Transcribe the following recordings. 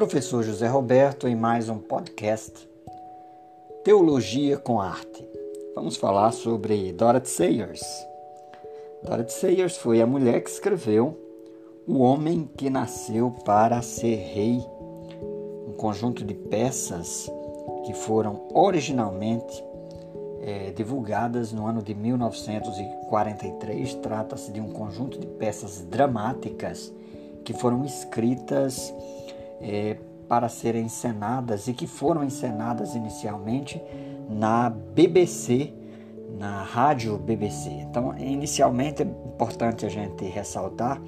Professor José Roberto em mais um podcast Teologia com Arte. Vamos falar sobre Dorothy Sayers. Dorothy Sayers foi a mulher que escreveu O Homem que Nasceu para Ser Rei, um conjunto de peças que foram originalmente é, divulgadas no ano de 1943. Trata-se de um conjunto de peças dramáticas que foram escritas é, para serem encenadas e que foram encenadas inicialmente na BBC, na rádio BBC. Então, inicialmente é importante a gente ressaltar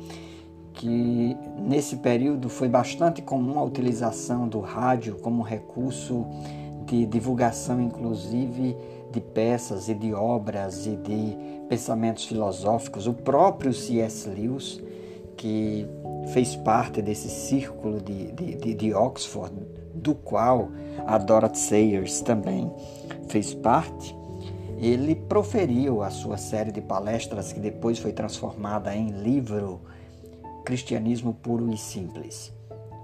que nesse período foi bastante comum a utilização do rádio como recurso de divulgação, inclusive de peças e de obras e de pensamentos filosóficos. O próprio C.S. Lewis, que fez parte desse círculo de, de, de, Oxford, do qual a Dorothy Sayers também fez parte, ele proferiu a sua série de palestras que depois foi transformada em livro Cristianismo Puro e Simples,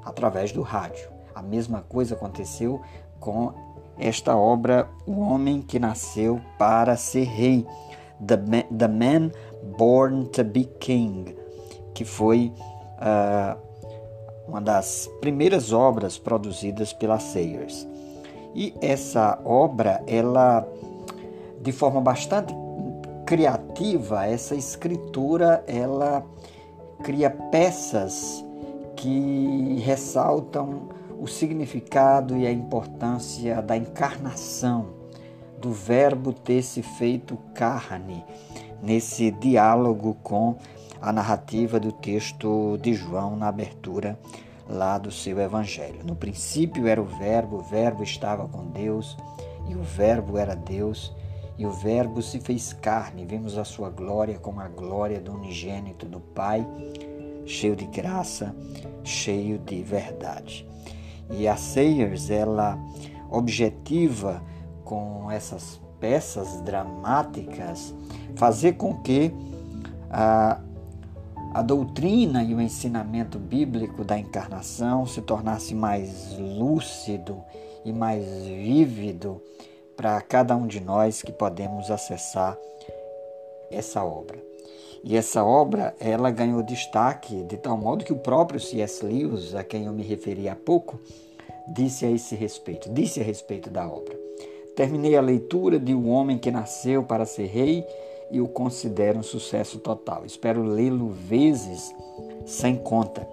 através do rádio. A mesma coisa aconteceu com esta obra, O Homem que Nasceu para Ser Rei, The Man, The Man Born to Be King, que foi uma das primeiras obras produzidas pela Sayers. E essa obra, ela, de forma bastante criativa, essa escritura, ela cria peças que ressaltam o significado e a importância da encarnação, do Verbo ter se feito carne, nesse diálogo com a narrativa do texto de João na abertura lá do seu evangelho. No princípio era o Verbo, o Verbo estava com Deus e o Verbo era Deus. E o Verbo se fez carne, vimos a sua glória como a glória do unigênito do Pai, cheio de graça, cheio de verdade. E a Sayers, ela objetiva com essas peças dramáticas fazer com que a, a doutrina e o ensinamento bíblico da encarnação se tornasse mais lúcido e mais vívido para cada um de nós que podemos acessar essa obra. E essa obra, ela ganhou destaque de tal modo que o próprio C.S. Lewis, a quem eu me referi há pouco, disse a esse respeito, disse a respeito da obra. Terminei a leitura de O Homem que Nasceu para Ser Rei e o considero um sucesso total. Espero lê-lo vezes sem conta.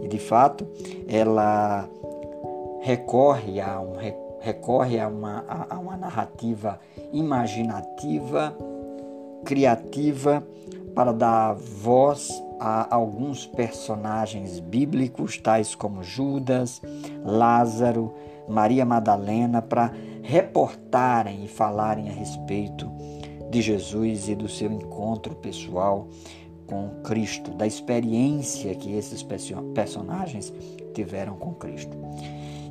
E de fato, ela recorre a, um, recorre a, uma, a, a uma narrativa imaginativa, criativa, para dar voz a alguns personagens bíblicos, tais como Judas, Lázaro, Maria Madalena, para reportarem e falarem a respeito de Jesus e do seu encontro pessoal com Cristo, da experiência que esses personagens tiveram com Cristo.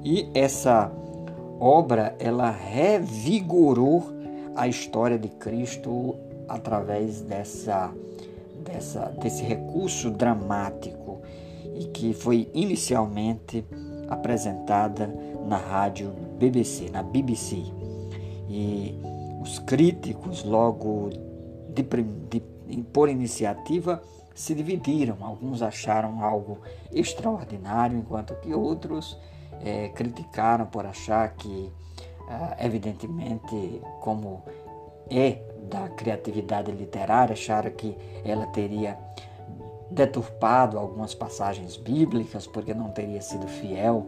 E essa obra ela revigorou a história de Cristo através dessa, dessa desse recurso dramático e que foi inicialmente apresentada na rádio BBC, na BBC. E os críticos, logo de, de, por iniciativa, se dividiram. Alguns acharam algo extraordinário, enquanto que outros é, criticaram por achar que, ah, evidentemente, como é da criatividade literária, acharam que ela teria deturpado algumas passagens bíblicas porque não teria sido fiel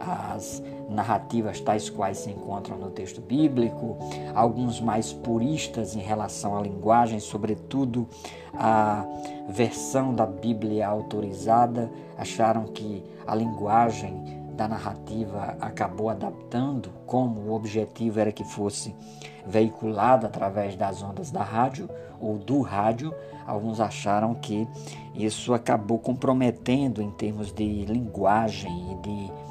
as narrativas tais quais se encontram no texto bíblico, alguns mais puristas em relação à linguagem, sobretudo a versão da Bíblia autorizada, acharam que a linguagem da narrativa acabou adaptando, como o objetivo era que fosse veiculada através das ondas da rádio ou do rádio, alguns acharam que isso acabou comprometendo em termos de linguagem e de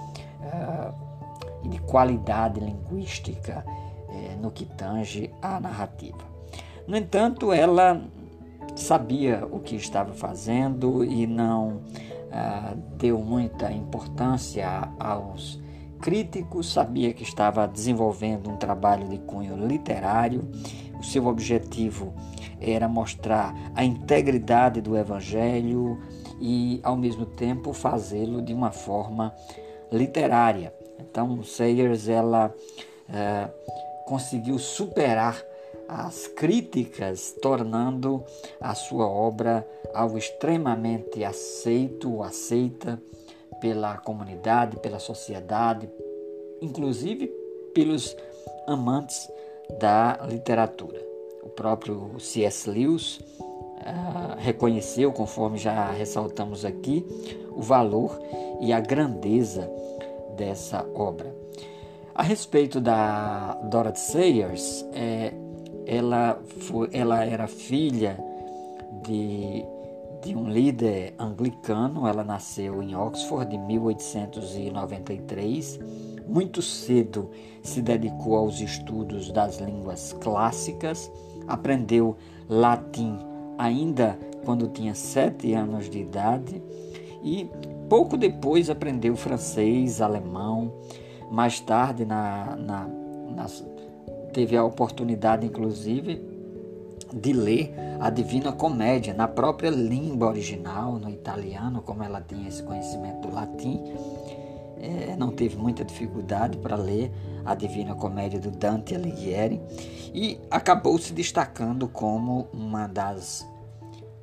e de qualidade linguística uh, no que tange à narrativa. No entanto, ela sabia o que estava fazendo e não ah, deu muita importância aos críticos, sabia que estava desenvolvendo um trabalho de cunho literário. O seu objetivo era mostrar a integridade do Evangelho e, ao mesmo tempo, fazê-lo de uma forma literária. Então, Sayers ela é, conseguiu superar as críticas, tornando a sua obra algo extremamente aceito, aceita pela comunidade, pela sociedade, inclusive pelos amantes da literatura. O próprio C.S. Lewis uh, reconheceu, conforme já ressaltamos aqui, o valor e a grandeza dessa obra. A respeito da Dorothy Sayers, é, ela, foi, ela era filha de, de um líder anglicano, ela nasceu em Oxford em 1893. Muito cedo se dedicou aos estudos das línguas clássicas, aprendeu latim ainda quando tinha sete anos de idade e pouco depois aprendeu francês, alemão. Mais tarde, na, na, nas, teve a oportunidade, inclusive, de ler a Divina Comédia na própria língua original, no italiano, como ela tinha esse conhecimento do latim. É, não teve muita dificuldade para ler a Divina Comédia do Dante Alighieri e acabou se destacando como uma das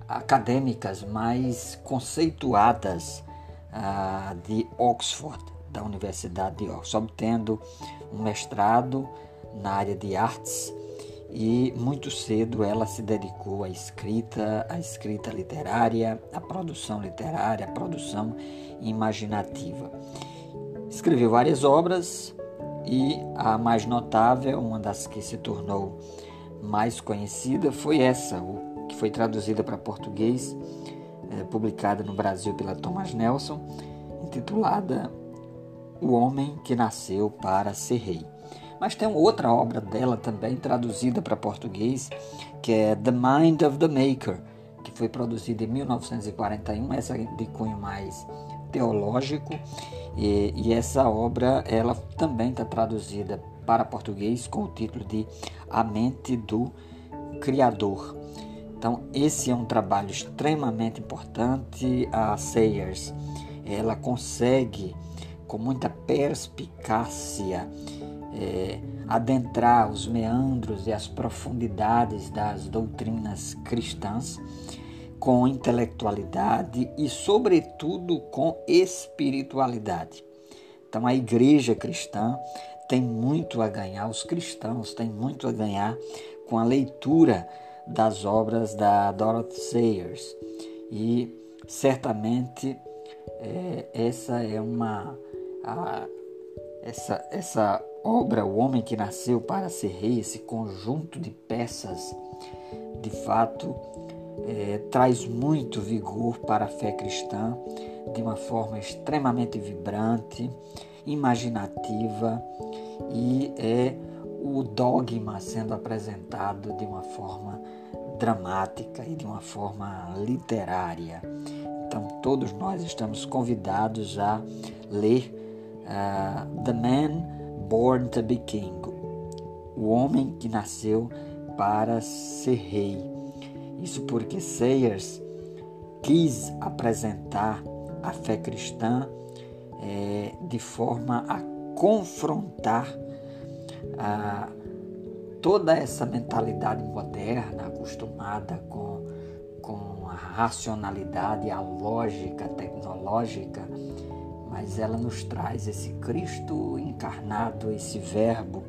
acadêmicas mais conceituadas ah, de Oxford, da Universidade de Oxford, obtendo um mestrado na área de artes e muito cedo ela se dedicou à escrita, à escrita literária, à produção literária, à produção imaginativa. Escreveu várias obras e a mais notável, uma das que se tornou mais conhecida, foi essa, que foi traduzida para português, é, publicada no Brasil pela Thomas Nelson, intitulada O Homem que Nasceu para Ser Rei. Mas tem outra obra dela também traduzida para português, que é The Mind of the Maker, que foi produzida em 1941, essa de cunho mais teológico, e, e essa obra ela também está traduzida para português com o título de A Mente do Criador. Então, esse é um trabalho extremamente importante. A Sayers, ela consegue com muita perspicácia é, adentrar os meandros e as profundidades das doutrinas cristãs com intelectualidade e, sobretudo, com espiritualidade. Então, a igreja cristã tem muito a ganhar, os cristãos têm muito a ganhar com a leitura das obras da Dorothy Sayers. E certamente é, essa é uma. A, essa, essa obra, O Homem que Nasceu para Ser Rei, esse conjunto de peças, de fato, é, traz muito vigor para a fé cristã de uma forma extremamente vibrante, imaginativa e é o dogma sendo apresentado de uma forma dramática e de uma forma literária. Então, todos nós estamos convidados a ler uh, The Man Born to be King O Homem que Nasceu para Ser Rei. Isso porque Sayers quis apresentar a fé cristã é, de forma a confrontar a toda essa mentalidade moderna acostumada com, com a racionalidade, a lógica tecnológica, mas ela nos traz esse Cristo encarnado, esse Verbo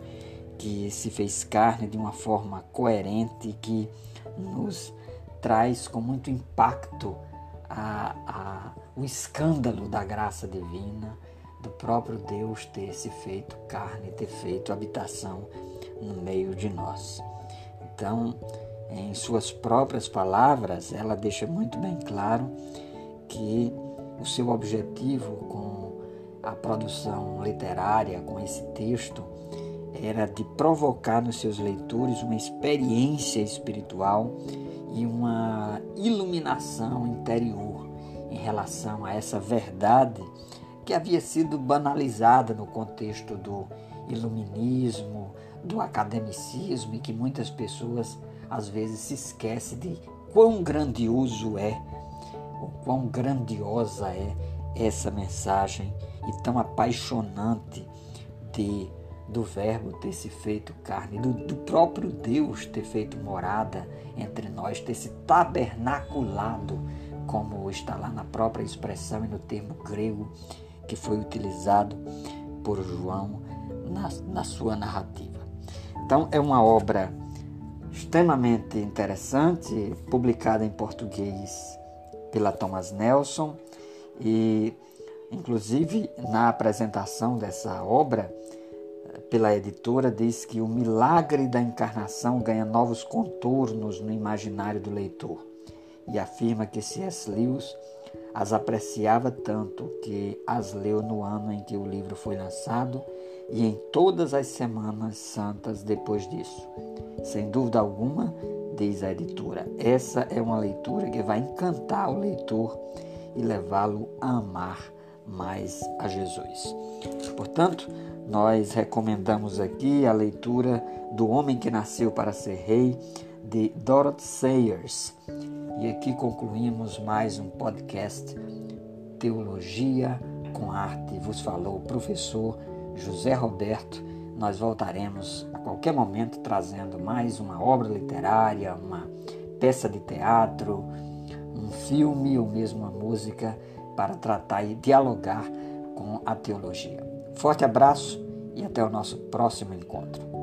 que se fez carne de uma forma coerente, que nos traz com muito impacto a, a, o escândalo da graça divina do próprio Deus ter se feito carne, ter feito habitação no meio de nós. Então, em suas próprias palavras, ela deixa muito bem claro que o seu objetivo com a produção literária, com esse texto, era de provocar nos seus leitores uma experiência espiritual e uma iluminação interior em relação a essa verdade que havia sido banalizada no contexto do iluminismo, do academicismo e que muitas pessoas às vezes se esquecem de quão grandioso é, o quão grandiosa é essa mensagem e tão apaixonante de do Verbo ter se feito carne, do, do, próprio Deus ter feito morada entre nós, ter se tabernaculado, como está lá na própria expressão e no termo grego que foi utilizado por João na, na sua narrativa. Então, é uma obra extremamente interessante, publicada em português pela Thomas Nelson e, inclusive, na apresentação dessa obra pela editora diz que o milagre da encarnação ganha novos contornos no imaginário do leitor e afirma que C.S. Lewis as apreciava tanto que as leu no ano em que o livro foi lançado e em todas as semanas santas depois disso. Sem dúvida alguma, diz a editora, essa é uma leitura que vai encantar o leitor e levá-lo a amar mais a Jesus. Portanto, nós recomendamos aqui a leitura do Homem que Nasceu para Ser Rei, de Dorothy Sayers. E aqui concluímos mais um podcast Teologia com Arte. Vos falou o professor José Roberto. Nós voltaremos a qualquer momento trazendo mais uma obra literária, uma peça de teatro, um filme ou mesmo uma música para tratar e dialogar com a teologia. Forte abraço e até o nosso próximo encontro.